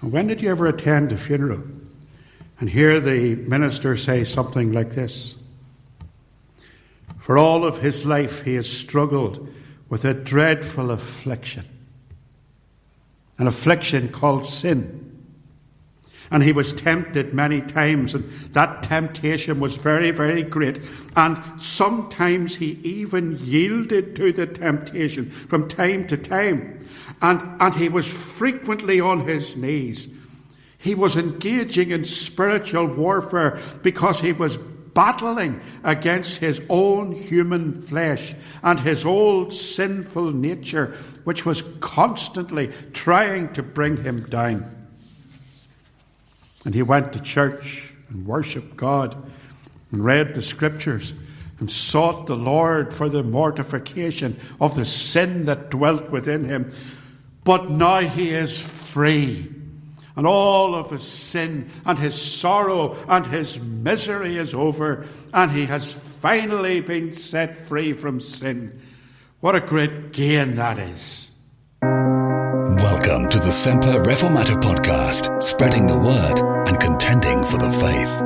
When did you ever attend a funeral and hear the minister say something like this? For all of his life, he has struggled with a dreadful affliction, an affliction called sin. And he was tempted many times, and that temptation was very, very great. And sometimes he even yielded to the temptation from time to time. And, and he was frequently on his knees. He was engaging in spiritual warfare because he was battling against his own human flesh and his old sinful nature, which was constantly trying to bring him down. And he went to church and worshipped God and read the scriptures and sought the Lord for the mortification of the sin that dwelt within him. But now he is free. And all of his sin and his sorrow and his misery is over, and he has finally been set free from sin. What a great gain that is. Welcome to the Semper Reformata podcast, spreading the word and contending for the faith.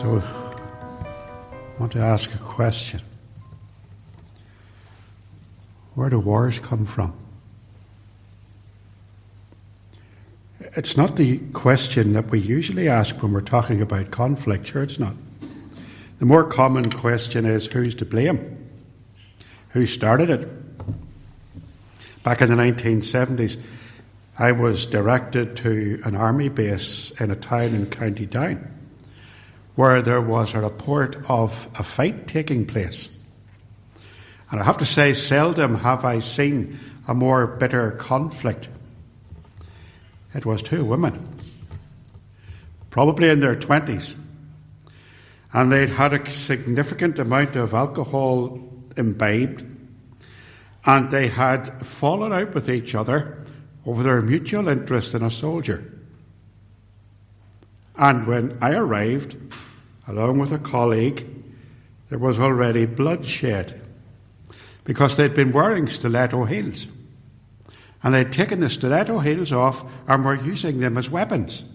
So, I want to ask a question Where do wars come from? It's not the question that we usually ask when we're talking about conflict, sure, it's not. The more common question is who's to blame? Who started it? Back in the 1970s, I was directed to an army base in a town in County Down where there was a report of a fight taking place. And I have to say, seldom have I seen a more bitter conflict. It was two women, probably in their 20s, and they'd had a significant amount of alcohol imbibed, and they had fallen out with each other over their mutual interest in a soldier. And when I arrived, along with a colleague, there was already bloodshed because they'd been wearing stiletto heels. And they'd taken the stiletto heels off and were using them as weapons.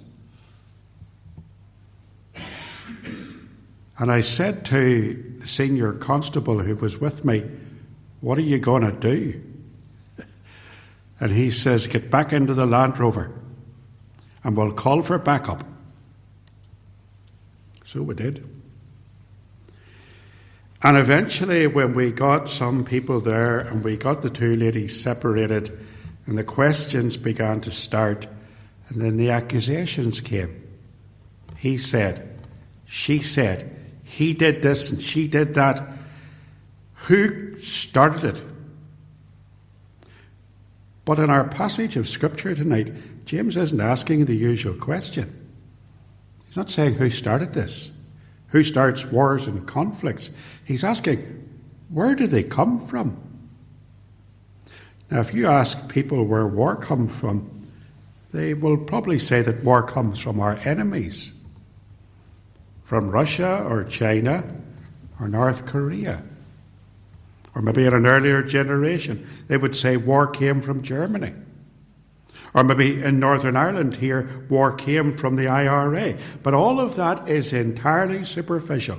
And I said to the senior constable who was with me, What are you going to do? And he says, Get back into the Land Rover and we'll call for backup. So we did. And eventually, when we got some people there and we got the two ladies separated, and the questions began to start, and then the accusations came. He said, She said, he did this and she did that. Who started it? But in our passage of Scripture tonight, James isn't asking the usual question. He's not saying who started this, who starts wars and conflicts. He's asking, where do they come from? Now, if you ask people where war comes from, they will probably say that war comes from our enemies from Russia or China or North Korea. Or maybe in an earlier generation, they would say war came from Germany. Or maybe in Northern Ireland here, war came from the IRA. But all of that is entirely superficial.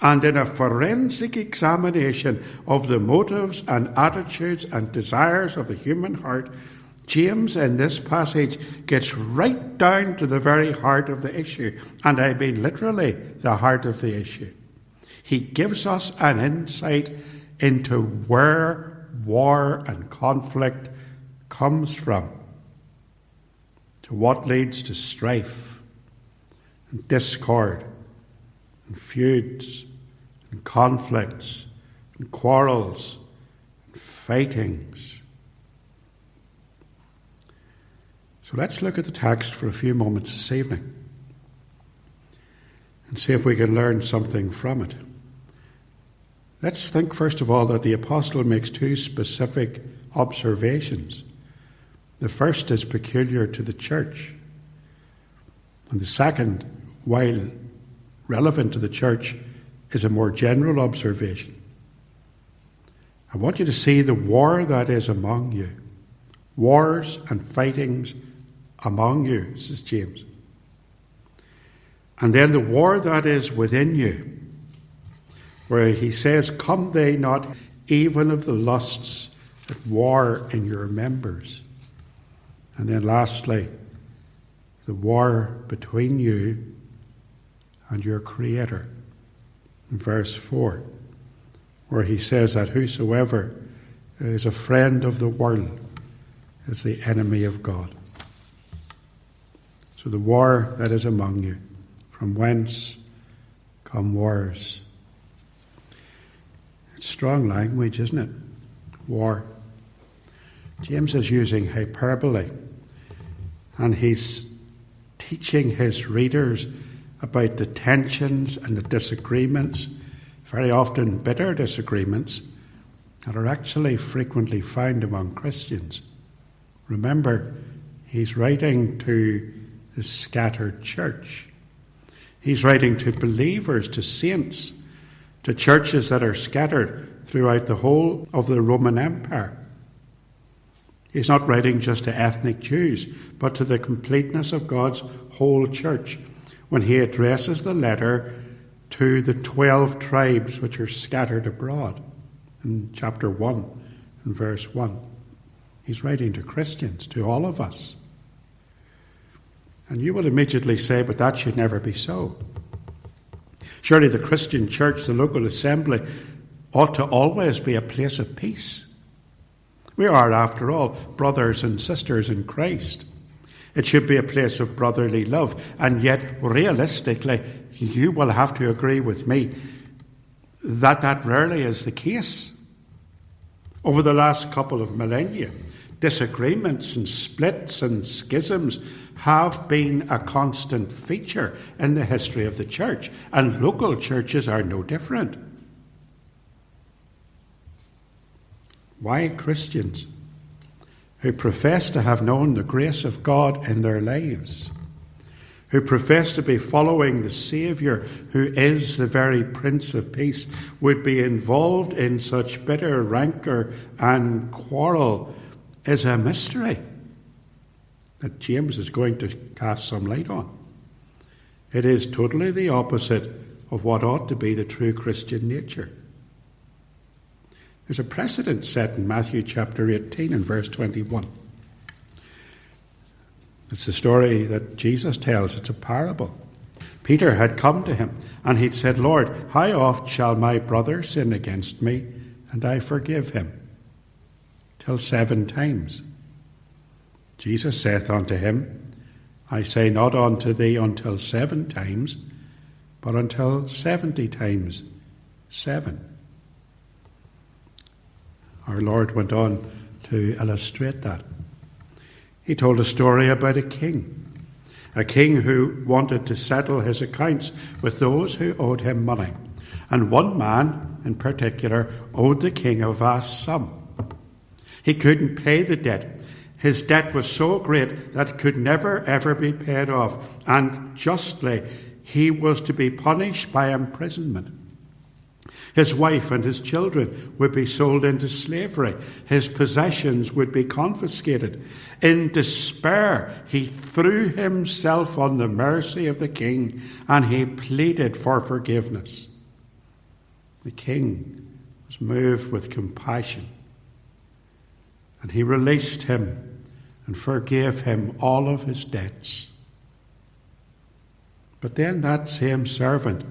And in a forensic examination of the motives and attitudes and desires of the human heart, James, in this passage, gets right down to the very heart of the issue, and I mean literally the heart of the issue. He gives us an insight into where war and conflict comes from, to what leads to strife and discord and feuds and conflicts and quarrels and fightings So let's look at the text for a few moments this evening and see if we can learn something from it. Let's think, first of all, that the apostle makes two specific observations. The first is peculiar to the church, and the second, while relevant to the church, is a more general observation. I want you to see the war that is among you. Wars and fightings among you, says James. And then the war that is within you, where he says, Come they not even of the lusts that war in your members. And then lastly, the war between you and your Creator. In verse 4, where he says that whosoever is a friend of the world is the enemy of God. So the war that is among you, from whence come wars. Strong language, isn't it? War. James is using hyperbole, and he's teaching his readers about the tensions and the disagreements, very often bitter disagreements, that are actually frequently found among Christians. Remember, he's writing to the scattered church. He's writing to believers, to saints, to churches that are scattered throughout the whole of the Roman Empire. He's not writing just to ethnic Jews, but to the completeness of God's whole church when he addresses the letter to the 12 tribes which are scattered abroad in chapter 1 and verse 1. He's writing to Christians, to all of us. And you will immediately say, but that should never be so. Surely the Christian church, the local assembly, ought to always be a place of peace. We are, after all, brothers and sisters in Christ. It should be a place of brotherly love. And yet, realistically, you will have to agree with me that that rarely is the case. Over the last couple of millennia, disagreements and splits and schisms have been a constant feature in the history of the church, and local churches are no different. Why Christians who profess to have known the grace of God in their lives, who profess to be following the Saviour who is the very Prince of Peace, would be involved in such bitter rancour and quarrel is a mystery that James is going to cast some light on. It is totally the opposite of what ought to be the true Christian nature. There's a precedent set in Matthew chapter 18 and verse 21. It's the story that Jesus tells, it's a parable. Peter had come to him and he'd said, Lord, how oft shall my brother sin against me and I forgive him? Till seven times. Jesus saith unto him, I say not unto thee until seven times, but until seventy times seven. Our Lord went on to illustrate that. He told a story about a king, a king who wanted to settle his accounts with those who owed him money. And one man in particular owed the king a vast sum. He couldn't pay the debt. His debt was so great that it could never ever be paid off, and justly he was to be punished by imprisonment. His wife and his children would be sold into slavery. His possessions would be confiscated. In despair, he threw himself on the mercy of the king and he pleaded for forgiveness. The king was moved with compassion and he released him and forgave him all of his debts. But then that same servant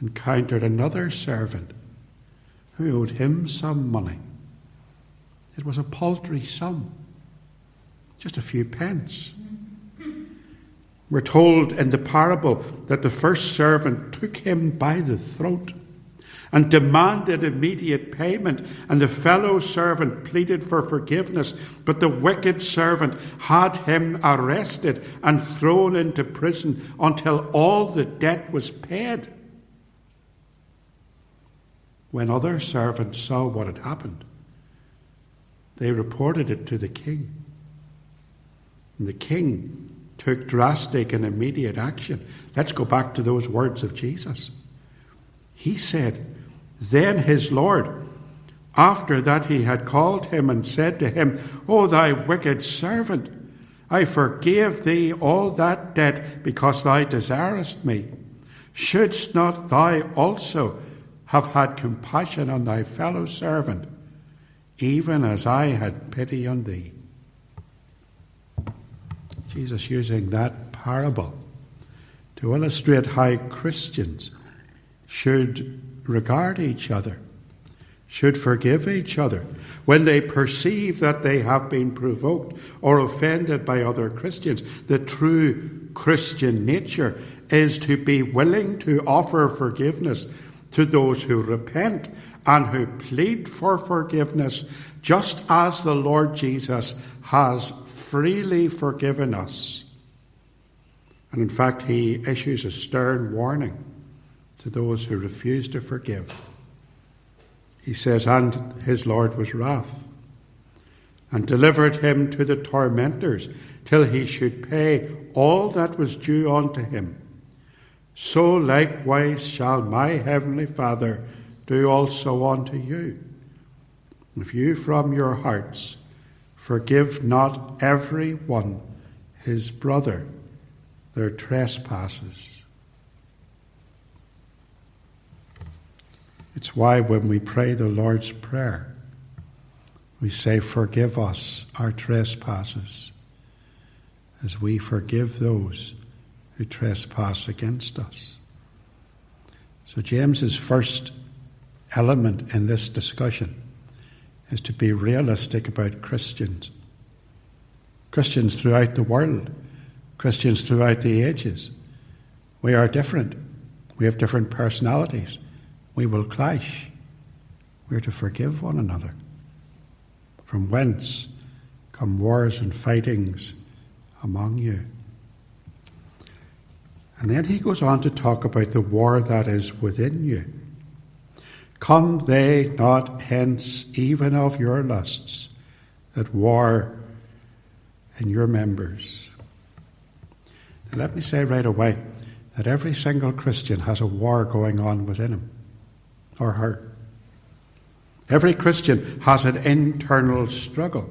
encountered another servant who owed him some money. It was a paltry sum, just a few pence. We're told in the parable that the first servant took him by the throat and demanded immediate payment, and the fellow servant pleaded for forgiveness, but the wicked servant had him arrested and thrown into prison until all the debt was paid. When other servants saw what had happened, they reported it to the king. And the king took drastic and immediate action. Let's go back to those words of Jesus. He said, Then his Lord After that, he had called him and said to him, O thou wicked servant, I forgave thee all that debt because thou desirest me. Shouldst not thou also have had compassion on thy fellow servant, even as I had pity on thee? Jesus using that parable to illustrate how Christians should regard each other should forgive each other when they perceive that they have been provoked or offended by other Christians. The true Christian nature is to be willing to offer forgiveness to those who repent and who plead for forgiveness, just as the Lord Jesus has freely forgiven us. And in fact, he issues a stern warning to those who refuse to forgive. He says, And his Lord was wrath, and delivered him to the tormentors, till he should pay all that was due unto him. So likewise shall my heavenly Father do also unto you. If you from your hearts forgive not every one his brother their trespasses. It's why when we pray the Lord's Prayer, we say, Forgive us our trespasses, as we forgive those who trespass against us. So, James's first element in this discussion is to be realistic about Christians. Christians throughout the world, Christians throughout the ages. We are different. We have different personalities we will clash. We are to forgive one another. From whence come wars and fightings among you? And then he goes on to talk about the war that is within you. Come they not hence even of your lusts that war in your members? Now let me say right away that every single Christian has a war going on within him or her. Every Christian has an internal struggle.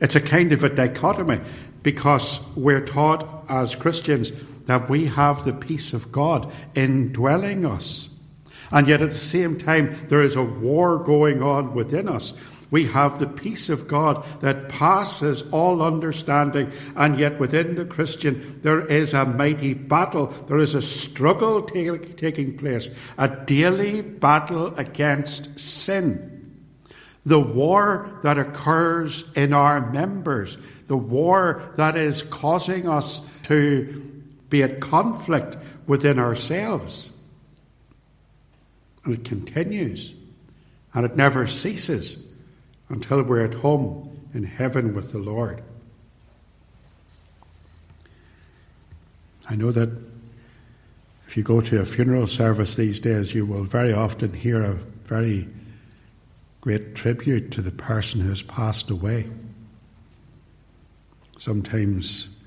It's a kind of a dichotomy because we're taught as Christians that we have the peace of God indwelling us. And yet at the same time, there is a war going on within us we have the peace of God that passes all understanding, and yet within the Christian there is a mighty battle. There is a struggle t- taking place, a daily battle against sin. The war that occurs in our members, the war that is causing us to be at conflict within ourselves. And it continues, and it never ceases until we're at home in heaven with the Lord. I know that if you go to a funeral service these days, you will very often hear a very great tribute to the person who has passed away. Sometimes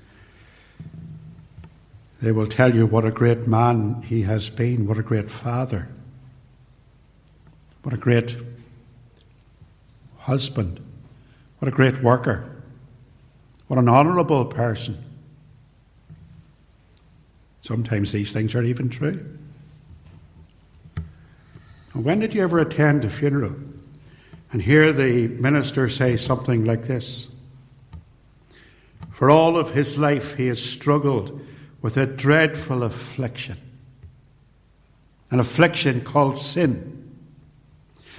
they will tell you what a great man he has been, what a great father, what a great husband. What a great worker. What an honourable person. Sometimes these things are even true. When did you ever attend a funeral and hear the minister say something like this? For all of his life, he has struggled with a dreadful affliction, an affliction called sin.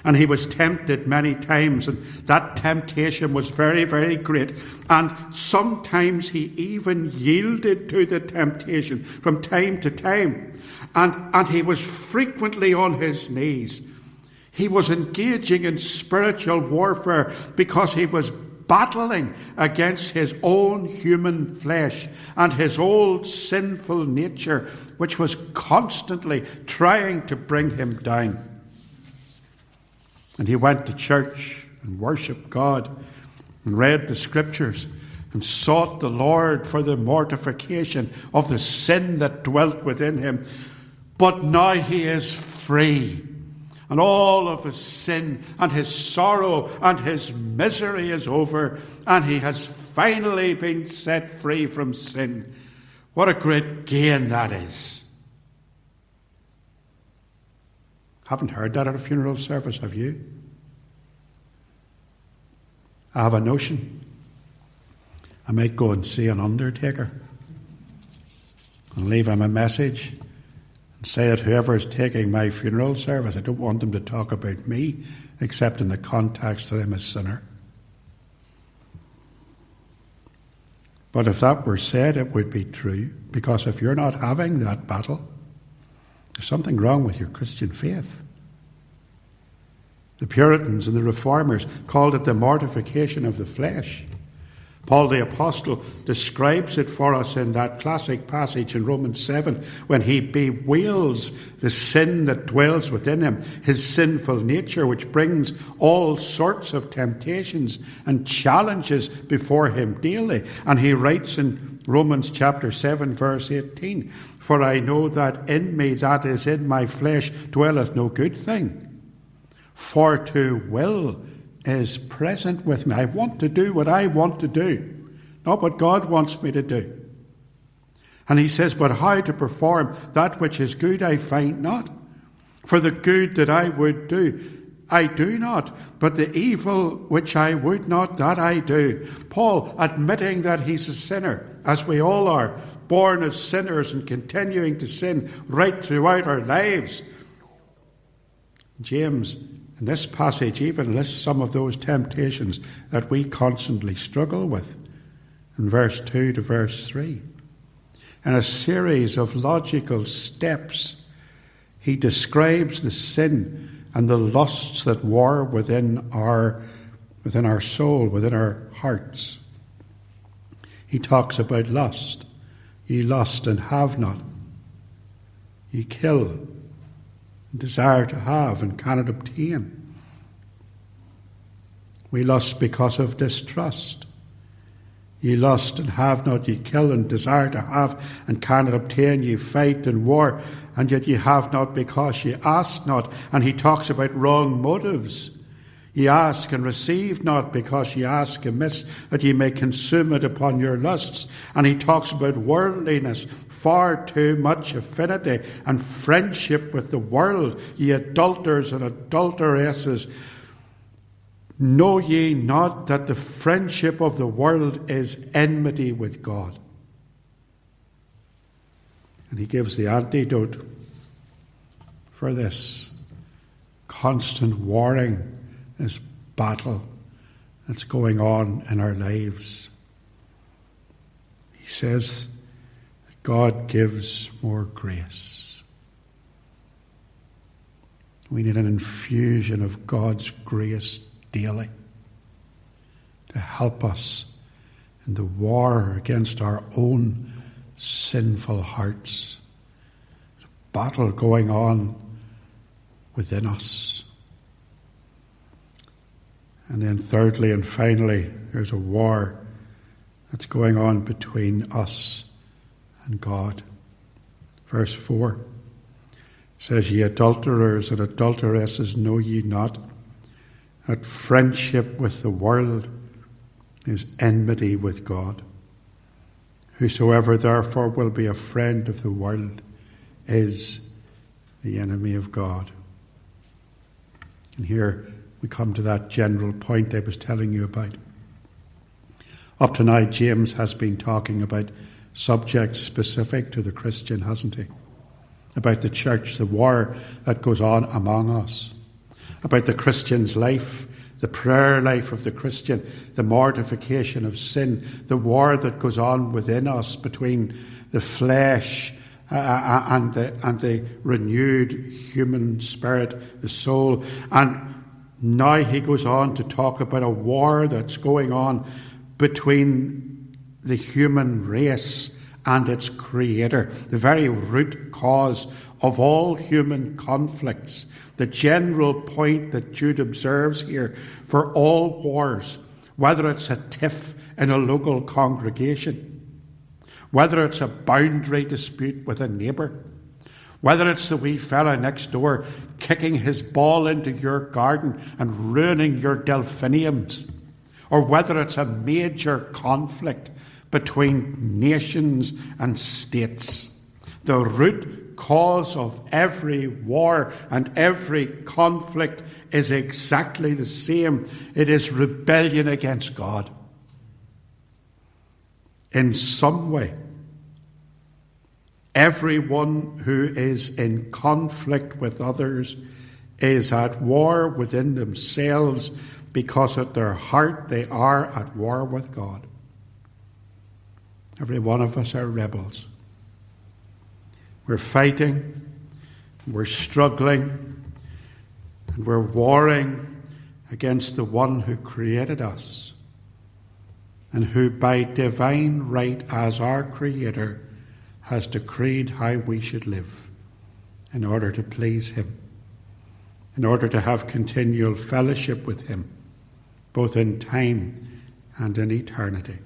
And he was tempted many times, and that temptation was very, very great. And sometimes he even yielded to the temptation from time to time. And, and he was frequently on his knees. He was engaging in spiritual warfare because he was battling against his own human flesh and his old sinful nature, which was constantly trying to bring him down. And he went to church and worshipped God and read the scriptures and sought the Lord for the mortification of the sin that dwelt within him. But now he is free. and all of his sin and his sorrow and his misery is over, and he has finally been set free from sin. What a great gain that is. Haven't heard that at a funeral service, have you? I have a notion. I might go and see an undertaker and leave him a message and say that whoever is taking my funeral service, I don't want them to talk about me except in the context that I'm a sinner. But if that were said, it would be true, because if you're not having that battle, there's something wrong with your Christian faith. The Puritans and the Reformers called it the mortification of the flesh. Paul the Apostle describes it for us in that classic passage in Romans 7 when he bewails the sin that dwells within him, his sinful nature, which brings all sorts of temptations and challenges before him daily. And he writes in Romans chapter 7, verse 18 For I know that in me, that is in my flesh, dwelleth no good thing. For to will is present with me. I want to do what I want to do, not what God wants me to do. And he says, But how to perform that which is good I find not. For the good that I would do, I do not, but the evil which I would not, that I do. Paul admitting that he's a sinner, as we all are, born as sinners and continuing to sin right throughout our lives. James and this passage even lists some of those temptations that we constantly struggle with in verse 2 to verse 3. In a series of logical steps, he describes the sin and the lusts that war within our, within our soul, within our hearts. He talks about lust. Ye lust and have not. Ye kill desire to have and cannot obtain. We lust because of distrust. Ye lust and have not, ye kill and desire to have and cannot obtain, ye fight and war, and yet ye have not because ye ask not. And he talks about wrong motives. Ye ask and receive not because ye ask amiss, that ye may consume it upon your lusts. And he talks about worldliness, far too much affinity and friendship with the world, ye adulterers and adulteresses. Know ye not that the friendship of the world is enmity with God? And he gives the antidote for this constant warring, this battle that's going on in our lives. He says, God gives more grace. We need an infusion of God's grace daily to help us in the war against our own sinful hearts. There's a battle going on within us. And then, thirdly and finally, there's a war that's going on between us and God. Verse 4 says, Ye adulterers and adulteresses, know ye not that friendship with the world is enmity with God? Whosoever therefore will be a friend of the world is the enemy of God. And here we come to that general point I was telling you about. Up to now, James has been talking about subjects specific to the Christian, hasn't he? About the church, the war that goes on among us, about the Christian's life, the prayer life of the Christian, the mortification of sin, the war that goes on within us between the flesh uh, uh and, the, and the renewed human spirit, the soul. And now he goes on to talk about a war that's going on between the human race and its creator, the very root cause of all human conflicts. The general point that Jude observes here for all wars, whether it's a tiff in a local congregation, whether it's a boundary dispute with a neighbour, whether it's the wee fella next door kicking his ball into your garden and ruining your delphiniums, or whether it's a major conflict between nations and states. The root cause of every war and every conflict is exactly the same it is rebellion against God. In some way, everyone who is in conflict with others is at war within themselves because at their heart they are at war with God. Every one of us are rebels. We're fighting, we're struggling, and we're warring against the one who created us and who, by divine right as our Creator, has decreed how we should live in order to please Him, in order to have continual fellowship with Him, both in time and in eternity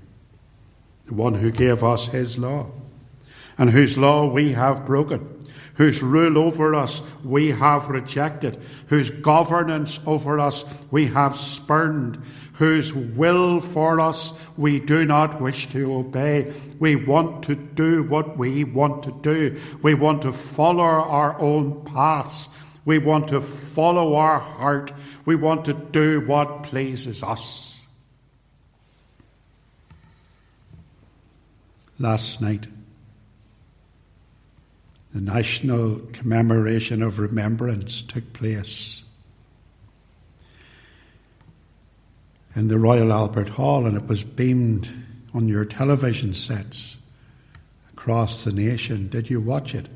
the one who gave us his law, and whose law we have broken, whose rule over us we have rejected, whose governance over us we have spurned, whose will for us we do not wish to obey. We want to do what we want to do. We want to follow our own paths. We want to follow our heart. We want to do what pleases us. Last night. The national commemoration of remembrance took place in the Royal Albert Hall and it was beamed on your television sets across the nation. Did you watch it?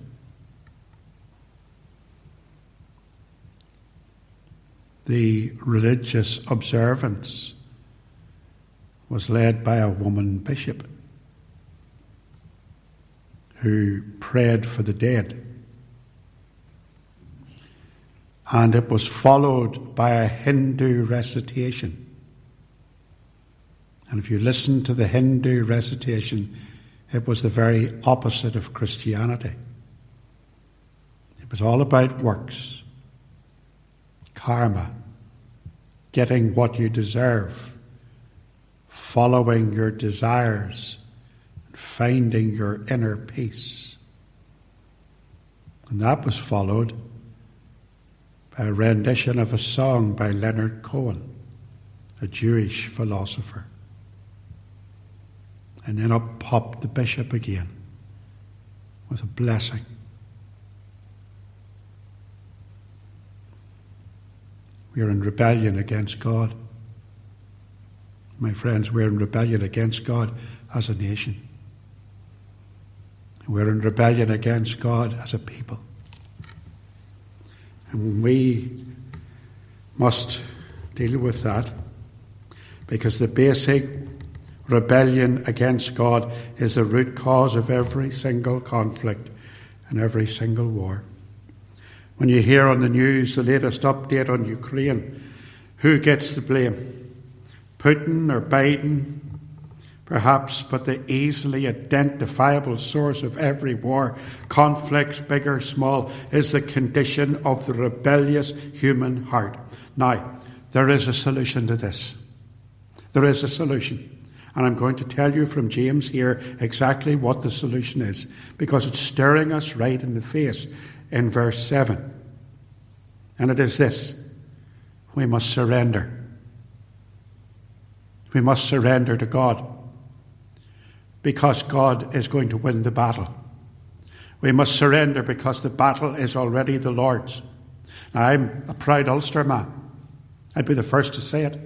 The religious observance was led by a woman bishop who prayed for the dead. And it was followed by a Hindu recitation. And if you listen to the Hindu recitation, it was the very opposite of Christianity. It was all about works, karma, getting what you deserve, following your desires finding your inner peace. And that was followed by a rendition of a song by Leonard Cohen, a Jewish philosopher. And then up popped the bishop again with a blessing. We are in rebellion against God. My friends, we're in rebellion against God as a nation. We're in rebellion against God as a people. And we must deal with that because the basic rebellion against God is the root cause of every single conflict and every single war. When you hear on the news the latest update on Ukraine, who gets the blame? Putin or Biden perhaps, but the easily identifiable source of every war, conflicts, big or small, is the condition of the rebellious human heart. Now, there is a solution to this. There is a solution. And I'm going to tell you from James here exactly what the solution is, because it's staring us right in the face in verse 7. And it is this we must surrender. We must surrender to God because God is going to win the battle. We must surrender because the battle is already the Lord's. Now, I'm a proud Ulster man. I'd be the first to say it.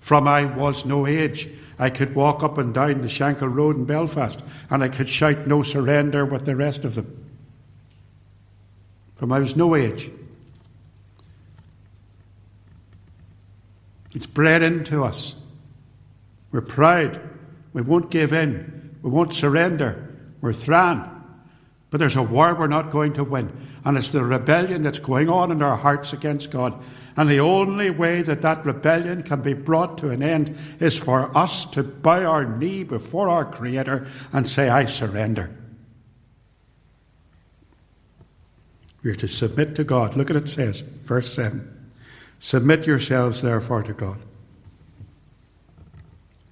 From I was no age, I could walk up and down the Shankill Road in Belfast and I could shout no surrender with the rest of them. From I was no age. It's bred into us. We're proud. We won't give in. We won't surrender. We're thran. But there's a war we're not going to win. And it's the rebellion that's going on in our hearts against God. And the only way that that rebellion can be brought to an end is for us to bow our knee before our Creator and say, I surrender. We are to submit to God. Look at it says, verse 7. Submit yourselves therefore to God.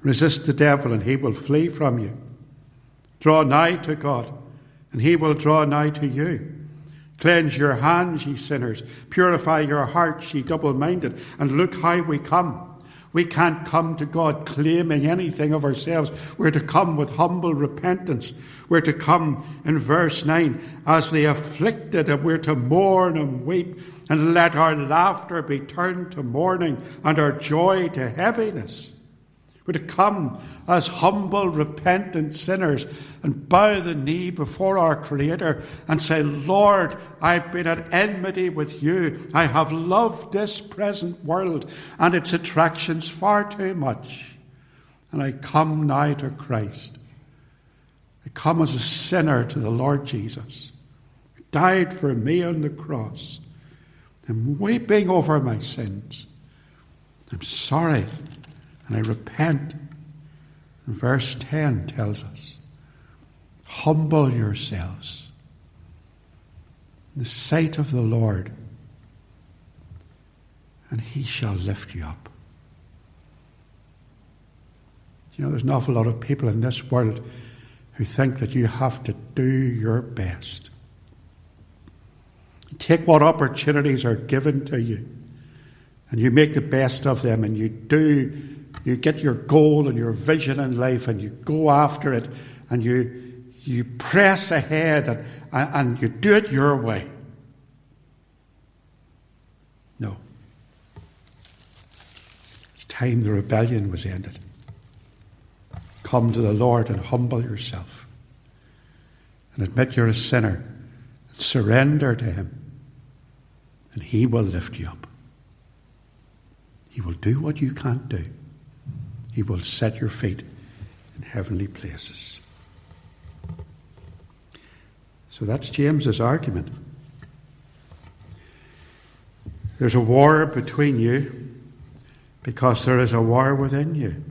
Resist the devil, and he will flee from you. Draw nigh to God, and he will draw nigh to you. Cleanse your hands, ye sinners. Purify your hearts, ye double minded. And look how we come. We can't come to God claiming anything of ourselves. We're to come with humble repentance. We're to come in verse 9 as the afflicted, and we're to mourn and weep, and let our laughter be turned to mourning and our joy to heaviness. We're to come as humble, repentant sinners and bow the knee before our Creator and say, Lord, I've been at enmity with you. I have loved this present world and its attractions far too much. And I come now to Christ. I come as a sinner to the Lord Jesus, who died for me on the cross. I'm weeping over my sins. I'm sorry and I repent. Verse 10 tells us humble yourselves in the sight of the Lord, and he shall lift you up. You know, there's an awful lot of people in this world who think that you have to do your best. Take what opportunities are given to you, and you make the best of them, and you do you get your goal and your vision in life and you go after it and you, you press ahead and, and you do it your way. No. It's time the rebellion was ended. Come to the Lord and humble yourself and admit you're a sinner and surrender to Him, and He will lift you up. He will do what you can't do. He will set your feet in heavenly places. So that's James's argument. There's a war between you because there is a war within you.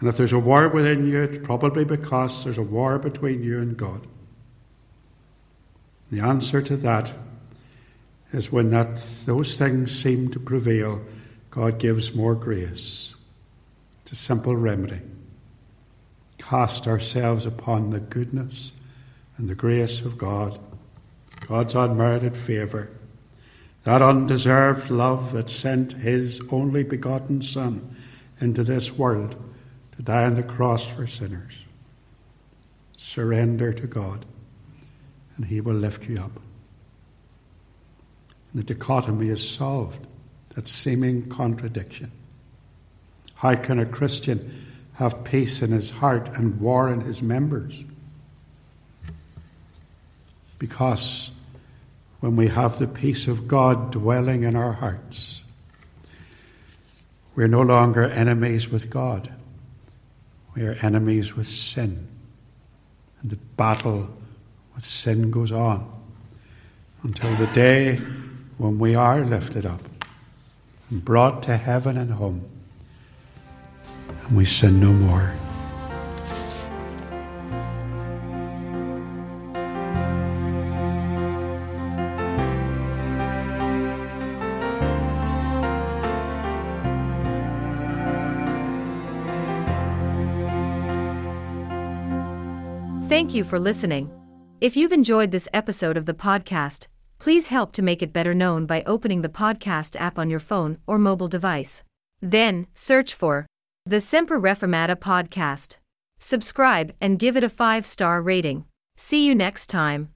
And if there's a war within you, it's probably because there's a war between you and God. The answer to that is when that those things seem to prevail, God gives more grace. It's a simple remedy. Cast ourselves upon the goodness and the grace of God, God's unmerited favour, that undeserved love that sent His only begotten Son into this world to die on the cross for sinners. Surrender to God, and He will lift you up. the dichotomy is solved, that seeming contradiction. How can a Christian have peace in his heart and war in his members? Because when we have the peace of God dwelling in our hearts, we're no longer enemies with God. We are enemies with sin. And the battle with sin goes on until the day when we are lifted up and brought to heaven and home and we sin no more. Thank you for listening. If you've enjoyed this episode of the podcast, please help to make it better known by opening the podcast app on your phone or mobile device. Then, search for the Semper Reformata podcast. Subscribe and give it a 5 star rating. See you next time.